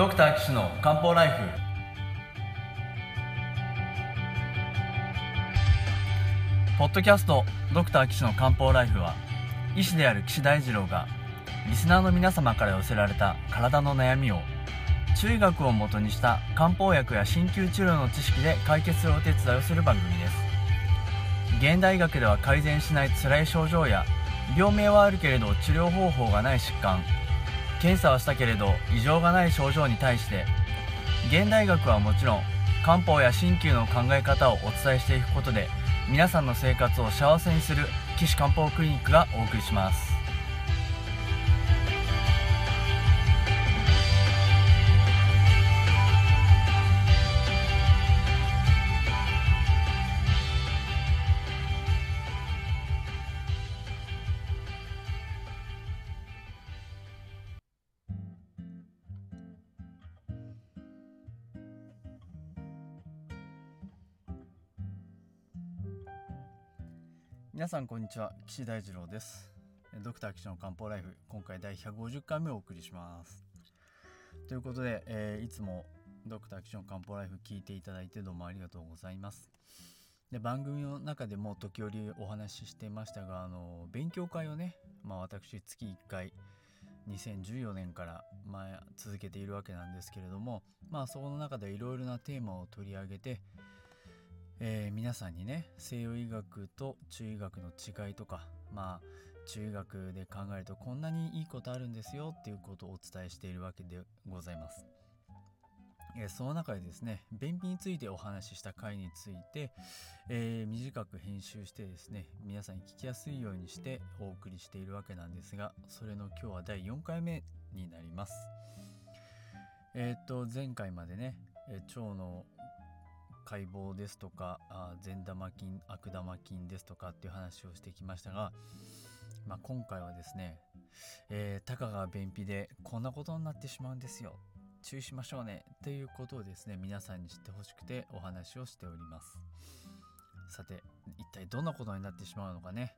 ドクター岸の漢方ライフ。ポッドキャストドクター岸の漢方ライフは医師である岸大二郎がリスナーの皆様から寄せられた体の悩みを中医学をもとにした漢方薬や鍼灸治療の知識で解決するお手伝いをする番組です。現代医学では改善しない辛い症状や病名はあるけれど治療方法がない疾患。検査はしたけれど異常がない症状に対して現代学はもちろん漢方や鍼灸の考え方をお伝えしていくことで皆さんの生活を幸せにする岸漢方クリニックがお送りします。皆さんこんにちは。岸大二郎です。ドクター岸の漢方ライフ今回第150回目をお送りします。ということで、えーいつもドクター岸の漢方ライフ聞いていただいてどうもありがとうございます。で番組の中でも時折お話ししてましたがあの勉強会をね、まあ、私月1回2014年から、まあ、続けているわけなんですけれどもまあそこの中でいろいろなテーマを取り上げてえー皆さんにね西洋医学と中医学の違いとかまあ中医学で考えるとこんなにいいことあるんですよっていうことをお伝えしているわけでございます。えーその中でですね便秘についてお話しした回について、えー短く編集してですね皆さんに聞きやすいようにしてお送りしているわけなんですがそれの今日は第4回目になります。えっ、と前回までね、腸の解剖ですとか善玉菌悪玉菌ですとかっていう話をしてきましたが、まあ、今回はですね、えーたかが便秘でこんなことになってしまうんですよ。注意しましょうね。ということをですね皆さんに知ってほしくてお話をしております。さて一体どんなことになってしまうのかね。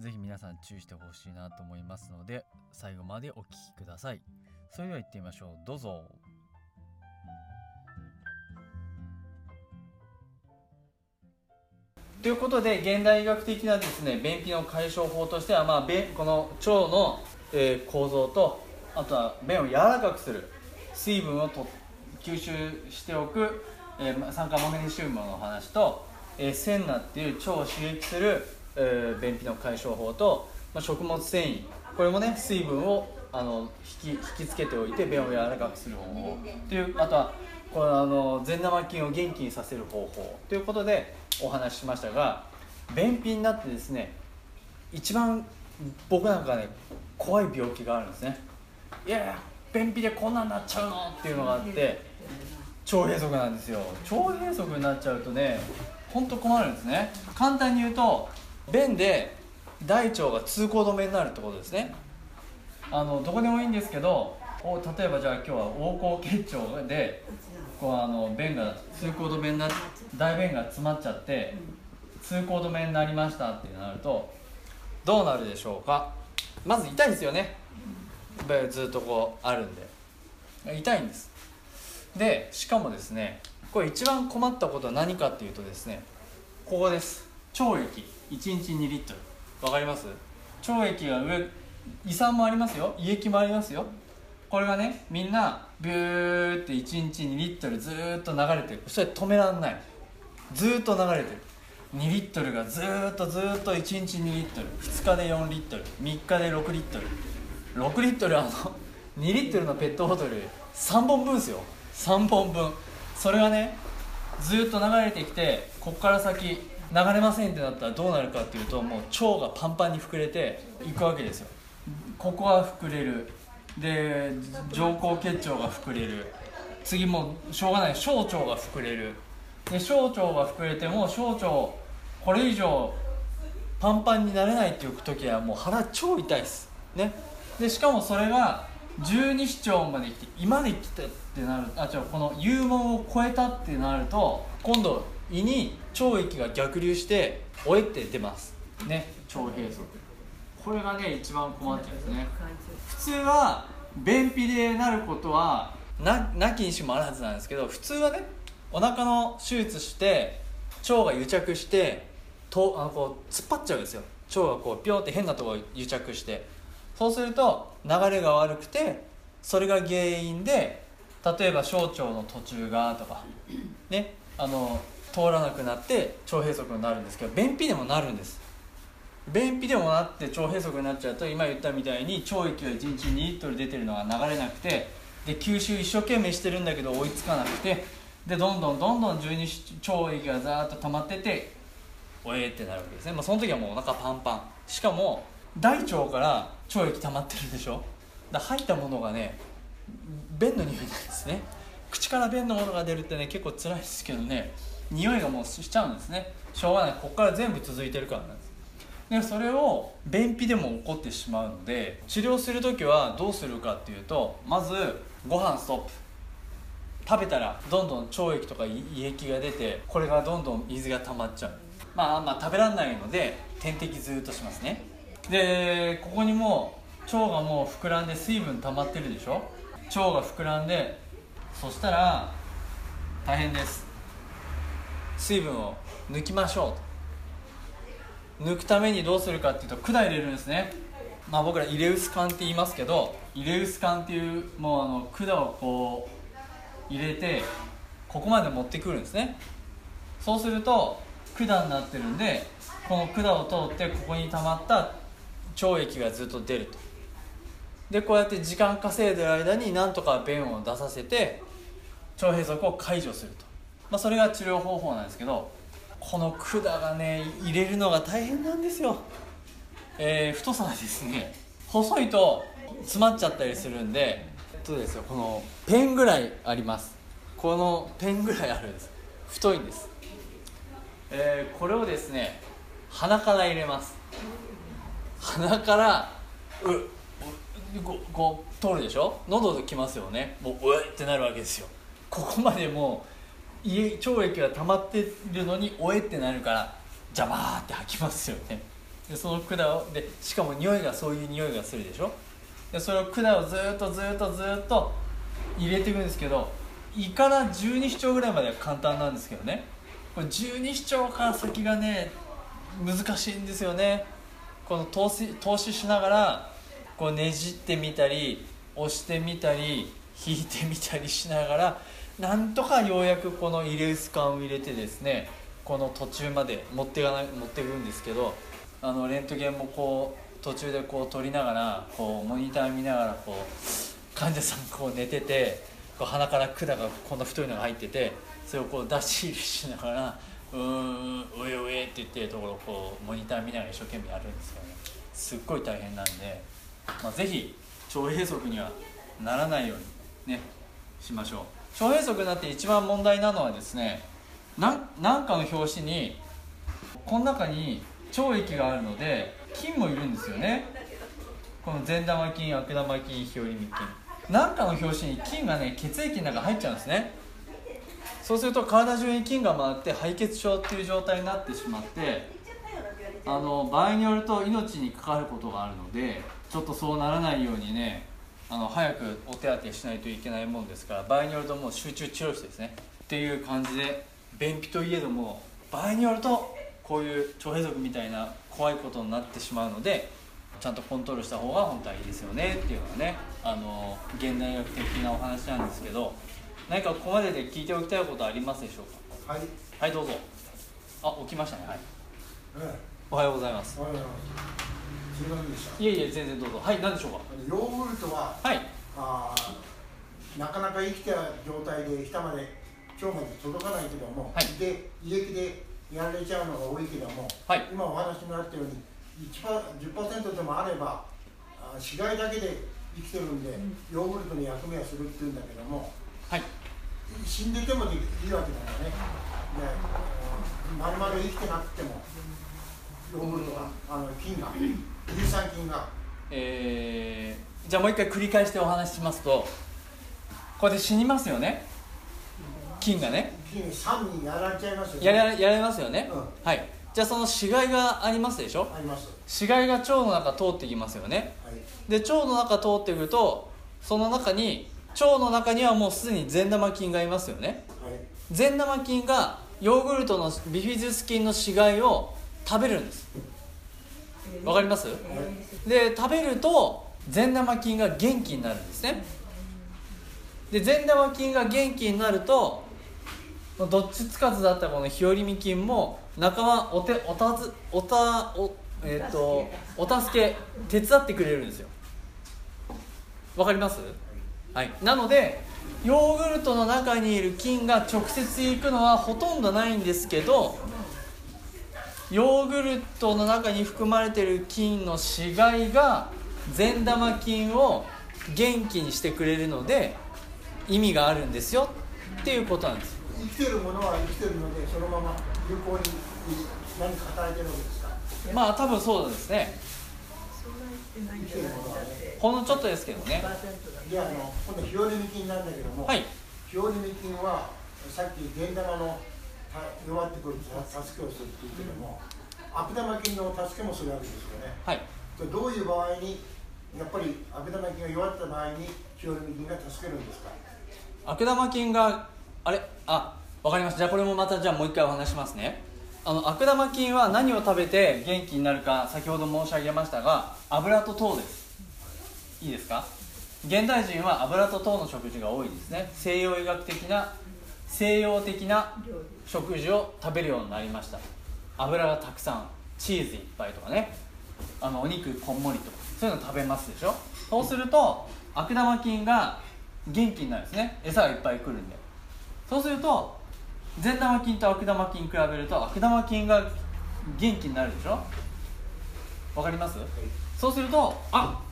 是非皆さん注意してほしいなと思いますので最後までお聞きください。それでは行ってみましょう。どうぞ。ということで現代医学的なですね便秘の解消法としては、まあ、この腸の、えー構造とあとは便を柔らかくする水分をと吸収しておく、えー酸化マグネシウムの話と、えーセンナっていう腸を刺激する、えー便秘の解消法と、まあ、食物繊維これもね水分をあの引き引きつけておいて便を柔らかくする方法っていうあとはこのあの善玉菌を元気にさせる方法ということでお話ししましたが便秘になってですね一番僕なんかね怖い病気があるんですね。いやいや便秘でこんなんなっちゃうの？っていうのがあって腸閉塞なんですよ。腸閉塞になっちゃうとねほんと困るんですね。簡単に言うと便で大腸が通行止めになるってことですね。あのどこでもいいんですけど例えばじゃあ今日は横行結腸でこうあの便が通行止めになっ大便が詰まっちゃって通行止めになりましたってなるとどうなるでしょうか？まず痛いんですよね。べずっとこうあるんで。痛いんです。でしかもですねこれ一番困ったことは何かっていうとですねここです。腸液1日2リットル。わかります？腸液が上胃酸もありますよ。胃液もありますよこれがねみんなビューって1日2リットルずっと流れてる。それ止めらんない。ずっと流れてる。2リットルがずっとずっと1日2リットル。2日で4リットル。3日で6リットル。6リットルあの2リットルのペットボトル3本分ですよ。3本分。それがねずっと流れてきてこっから先流れませんってなったらどうなるかっていうともう腸がパンパンに膨れていくわけですよ。ここは膨れる。で上行結腸が膨れる。次もうしょうがない小腸が膨れる。で小腸が膨れても小腸これ以上パンパンになれないっていう時はもう腹超痛いです。ね。でしかもそれが十二指腸まで来て胃まで来たってなるあ違うこの幽門を超えたってなると今度胃に腸液が逆流しておえって出ます。ね。腸閉塞。これがね一番困っちゃうんですね。普通は便秘でなることはななきにしもあらずなんですけど普通はねお腹の手術して腸が癒着してとあのこう突っ張っちゃうんですよ。腸がこうピョーって変なところ癒着して。そうすると流れが悪くてそれが原因で例えば小腸の途中がとかねあの通らなくなって腸閉塞になるんですけど便秘でもなるんです。便秘でもなって腸閉塞になっちゃうと今言ったみたいに腸液が1日2リットル出てるのが流れなくてで吸収一生懸命してるんだけど追いつかなくてでどんどんどんどん十二腸液がザーッと溜まってておえってなるわけですね、まあ、その時はもうお腹パンパン。しかも大腸から腸液溜まってるでしょ？だ吐いたものがね便の匂いなんですね。口から便のものが出るってね結構辛いですけどね。匂いがもうしちゃうんですね。しょうがない。ここから全部続いてるからなんです。でそれを便秘でも起こってしまうので治療する時はどうするかっていうとまずご飯ストップ。食べたらどんどん腸液とか胃液が出てこれがどんどん水が溜まっちゃう。まあまあ食べられないので点滴ずっとしますね。でここにも腸がもう膨らんで水分溜まってるでしょ？腸が膨らんでそしたら大変です。水分を抜きましょうと。抜くためにどうするかっていうと管入れるんですね。まあ僕ら入れ薄管って言いますけど入れ薄管っていうもうあの管をこう入れてここまで持ってくるんですね。そうすると管になってるんでこの管を通ってここに溜まった腸液がずっと出ると。でこうやって時間稼いでる間になんとか便を出させて腸閉塞を解除すると、まあ、それが治療方法なんですけどこの管がね入れるのが大変なんですよ、えー、太さがですね細いと詰まっちゃったりするんでえっとですよこのペンぐらいあります。このペンぐらいあるんです。太いんです。えー、これをですね鼻から入れます。鼻からうここう通るでしょ？喉できますよね。もううえってなるわけですよ。ここまでもう胃腸液が溜まってるのにおえってなるから邪魔ーって吐きますよね。でその管をでしかも匂いがそういう匂いがするでしょ。でそれを管をずっとずっとずっと入れていくんですけど胃から十二指腸ぐらいまでは簡単なんですけどね。これ十二指腸から先がね難しいんですよね。この投資投資しながらこうねじってみたり押してみたり引いてみたりしながらなんとかようやくこの入れ薄感を入れてですねこの途中まで持っていかない持っていくんですけどあのレントゲンもこう途中でこう撮りながらこうモニター見ながらこう患者さんこう寝ててこう鼻から管がこんな太いのが入っててそれをこう出し入れしながら「うーんうえうえ」って言ってるところをこうモニター見ながら一生懸命やるんですよね。すっごい大変なんで、まあ、ぜひ腸閉塞にはならないようにねしましょう。腸閉塞になって一番問題なのはですねなんなんかの表紙にこの中に腸液があるので菌もいるんですよね。この善玉菌悪玉菌日和見菌。なんかの表紙に菌がね血液の中入っちゃうんですね。そうすると体中に菌が回って敗血症っていう状態になってしまってあの場合によると命に関わることがあるのでちょっとそうならないようにねあの早くお手当てしないといけないもんですから場合によるともう集中治療室ですね。っていう感じで便秘といえども場合によるとこういう腸閉塞みたいな怖いことになってしまうのでちゃんとコントロールした方が本当はいいですよねっていうのはねあの現代学的なお話なんですけど何かここまでで聞いておきたいことありますでしょうか？はい。はいどうぞ。あ起きましたね。はい、ええ、おはようございます。おはようございます。すみませんでした？いえいえ全然どうぞ。はい何でしょうか？ヨーグルトははい。あなかなか生きた状態で下まで腸まで届かないけども、はい、で胃液でやられちゃうのが多いけども、はい、今お話にあったように10%でもあればあ死骸だけで生きてるんで、うん、ヨーグルトの役目はするっていうんだけども、はい、死んでてもいいわけなんだね。でまるまる生きてなくてもヨーグルトがあの菌が乳酸菌が。えー、じゃあもう一回繰り返してお話ししますとこれで死にますよね。菌がね。菌酸にやられちゃいますよね。やらやられますよね、うん、はい。じゃあその死骸がありますでしょ？あります。死骸が腸の中通ってきますよね、はい、で腸の中通ってくるとその中に腸の中にはもうすでに善玉菌がいますよね。はい。善玉菌がヨーグルトのビフィズス菌の死骸を食べるんです。わかります？で食べると善玉菌が元気になるんですね。で善玉菌が元気になるとどっちつかずだったこの日和見菌も仲間お手おたずおたおえっ、とお助け手伝ってくれるんですよ。わかります？はい。なのでヨーグルトの中にいる菌が直接行くのはほとんどないんですけどヨーグルトの中に含まれている菌の死骸が善玉菌を元気にしてくれるので意味があるんですよ。っていうことなんです。生きてるものは生きてるのでそのまま有効に何か働いてるわけですか？まあ多分そうですね。ほんのちょっとですけどね。であの今度なんだけども、はい。はさっき善玉のた弱ってくるた助けをするって言っても、悪玉菌の助けもするわけですよね。はい。でどういう場合にやっぱり悪玉菌が弱った場合に日和見菌が助けるんですか？悪玉菌があれ？あわかりました。じゃあこれもまたじゃあもう一回お話しますね。あの悪玉菌は何を食べて元気になるか先ほど申し上げましたが油と糖です。いいですか？現代人は油と糖の食事が多いですね。西洋医学的な西洋的な食事を食べるようになりました。油がたくさんチーズいっぱいとかね。あのお肉こんもりとか。そういうの食べますでしょ？そうすると悪玉菌が元気になるんですね。餌がいっぱい来るんで。そうすると善玉菌と悪玉菌比べると悪玉菌が元気になるでしょ？わかります？そうするとあ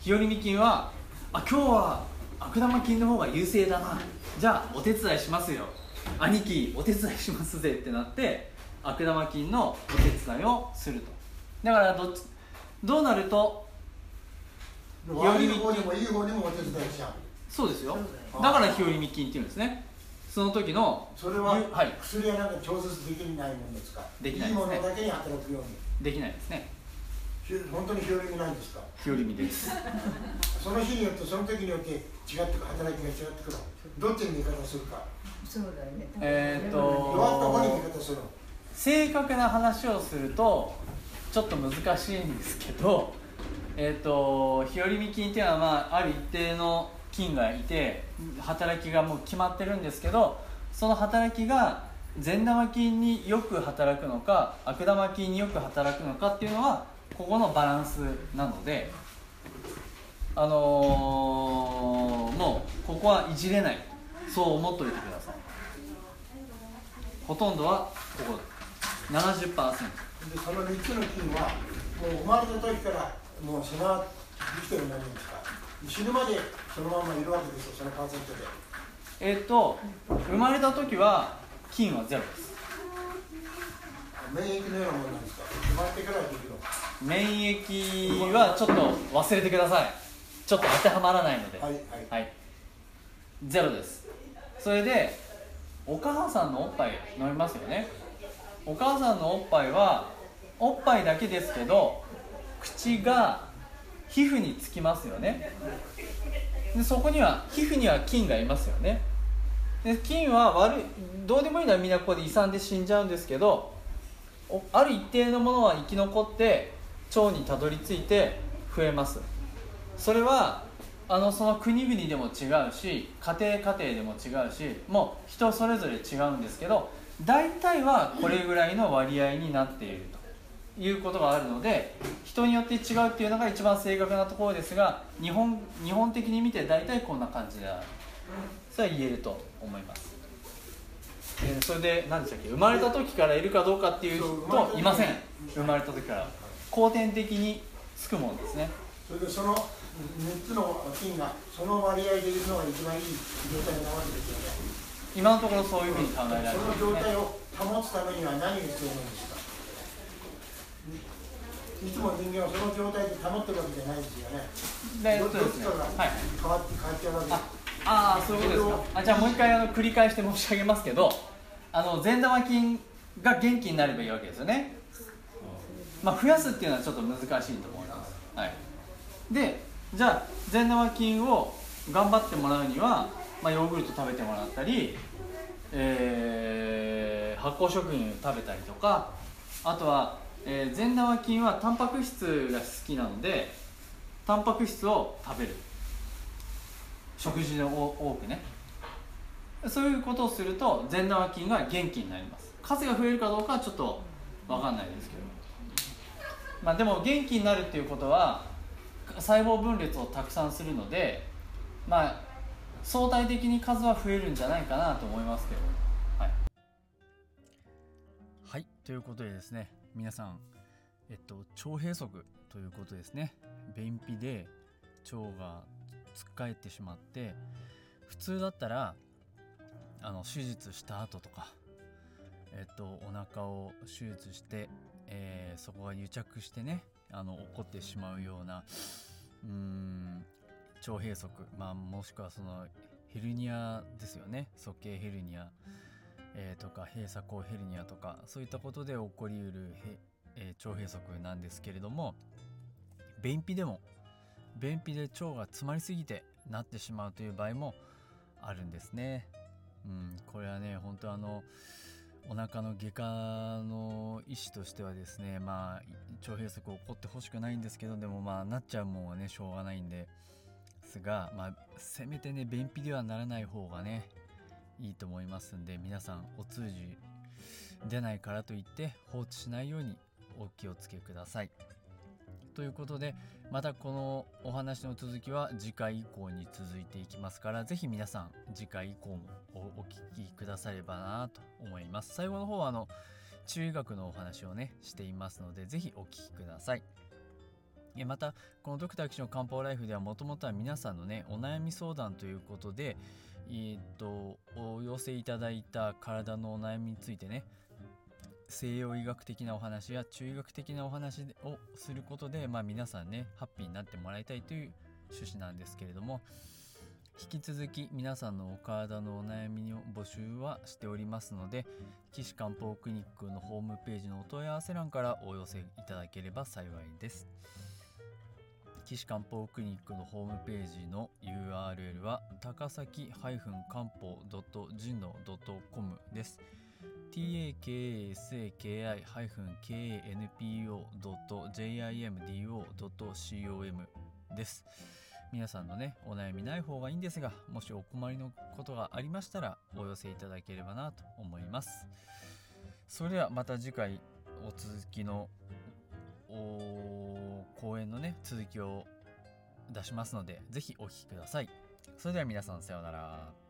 日和見菌はあ今日は悪玉菌の方が優勢だな。じゃあお手伝いしますよ。兄貴お手伝いしますぜってなって悪玉菌のお手伝いをすると。だからどっちどうなると悪い方にもいい方にもお手伝いしちゃう。そうですよ。うんだから日和見菌っていうんですね。その時のそれはゆはい。薬やなんか調節できないもんですかできないですね。いものだけに働くように。できないですね。ひ本当に日和見ないんですか？日和見です。その日によってその時によって違ってくる働きが違ってくるどっちに味方するか？そうだよね。えーっと弱った方に味方する正確な話をするとちょっと難しいんですけどえっ、と日和見菌っていうのは、まあ、ある一定の菌がいて働きがもう決まってるんですけどその働きが善玉菌によく働くのか悪玉菌によく働くのかっていうのはここのバランスなのであのーもうここはいじれない。そう思っておいてください。ほとんどはここ70%でその3つの菌はもう生まれた時からもう備わ生きてるものですか死ぬまでそのままいるわけですよそのパーセントで。えっと生まれた時は菌はゼロです。免疫のようなものなんですか？生まれてからできるの免疫はちょっと忘れてください。ちょっと当てはまらないので。はいはい。はい。ゼロです。それでお母さんのおっぱい飲みますよね。お母さんのおっぱいはおっぱいだけですけど口が皮膚につきますよね。でそこには皮膚には菌がいますよね。で菌は悪いどうでもいいのはみんなここで胃酸で死んじゃうんですけどおある一定のものは生き残って腸にたどり着いて増えます。それはあのその国々でも違うし家庭家庭でも違うしもう人それぞれ違うんですけど大体はこれぐらいの割合になっているということがあるので人によって違うっていうのが一番正確なところですが日本日本的に見て大体こんな感じである。それは言えると思います。えーそれで何でしたっけ？生まれた時からいるかどうかっていうといません。生まれた時から後天的につくものですね。それでその3つの菌がその割合でいるのが一番いい状態なわけですよね。今のところそういうふうに考えられてその状態を保つためには何が必要なんですか？いつも人間はその状態で保ってるわけじゃないですよね。でどそうですね。変わって変わっちゃうわけで。すああーそういうことですか。あじゃあもう一回あの繰り返して申し上げますけどあの善玉菌が元気になればいいわけですよねまあ増やすっていうのはちょっと難しいと思います。はい。でじゃあ善玉菌を頑張ってもらうには、まあ、ヨーグルト食べてもらったり、えー、発酵食品を食べたりとかあとは、えー、善玉菌はタンパク質が好きなのでタンパク質を食べる。食事の多くね。そういうことをすると善玉菌が元気になります。数が増えるかどうかはちょっと分かんないですけど。まあでも元気になるっていうことは細胞分裂をたくさんするのでまあ相対的に数は増えるんじゃないかなと思いますけど。はい、はい、ということでですね皆さんえっと腸閉塞ということですね。便秘で腸がつっかえてしまって普通だったらあの手術した後とかえっとお腹を手術して、えー、そこが癒着してねあの起こってしまうようなうん腸閉塞、まあ、もしくはそのヘルニアですよね鼠径ヘルニア、えー、とか閉鎖口ヘルニアとかそういったことで起こりうる、えー、腸閉塞なんですけれども便秘でも便秘で腸が詰まりすぎてなってしまうという場合もあるんですね。うん、これはね本当あのお腹の外科の医師としてはですねまあ腸閉塞起こってほしくないんですけどでもまあなっちゃうもんはねしょうがないんですがまあせめてね便秘ではならない方がねいいと思いますんで皆さんお通じ出ないからといって放置しないようにお気をつけください。ということでまたこのお話の続きは次回以降に続いていきますから是非皆さん次回以降もお聞きくださればなと思います。最後の方はあの中医学のお話をねしていますので是非お聞きください。またこのドクター岸の漢方ライフではもともとは皆さんのねお悩み相談ということでえ、っとお寄せいただいた体のお悩みについてね西洋医学的なお話や中医学的なお話をすることで、まあ、皆さんねハッピーになってもらいたいという趣旨なんですけれども引き続き皆さんのお体のお悩みを募集はしておりますので岸漢方クリニックのホームページのお問い合わせ欄からお寄せいただければ幸いです。岸漢方クリニックのホームページの URL は高崎漢方 .jino.com です。takasaki-kanpo.jimdo.com です。皆さんのね、お悩みない方がいいんですが、もしお困りのことがありましたら、お寄せいただければなと思います。それではまた次回、お続きの、お講演のね、続きを出しますので、ぜひお聴きください。それでは皆さんさようなら。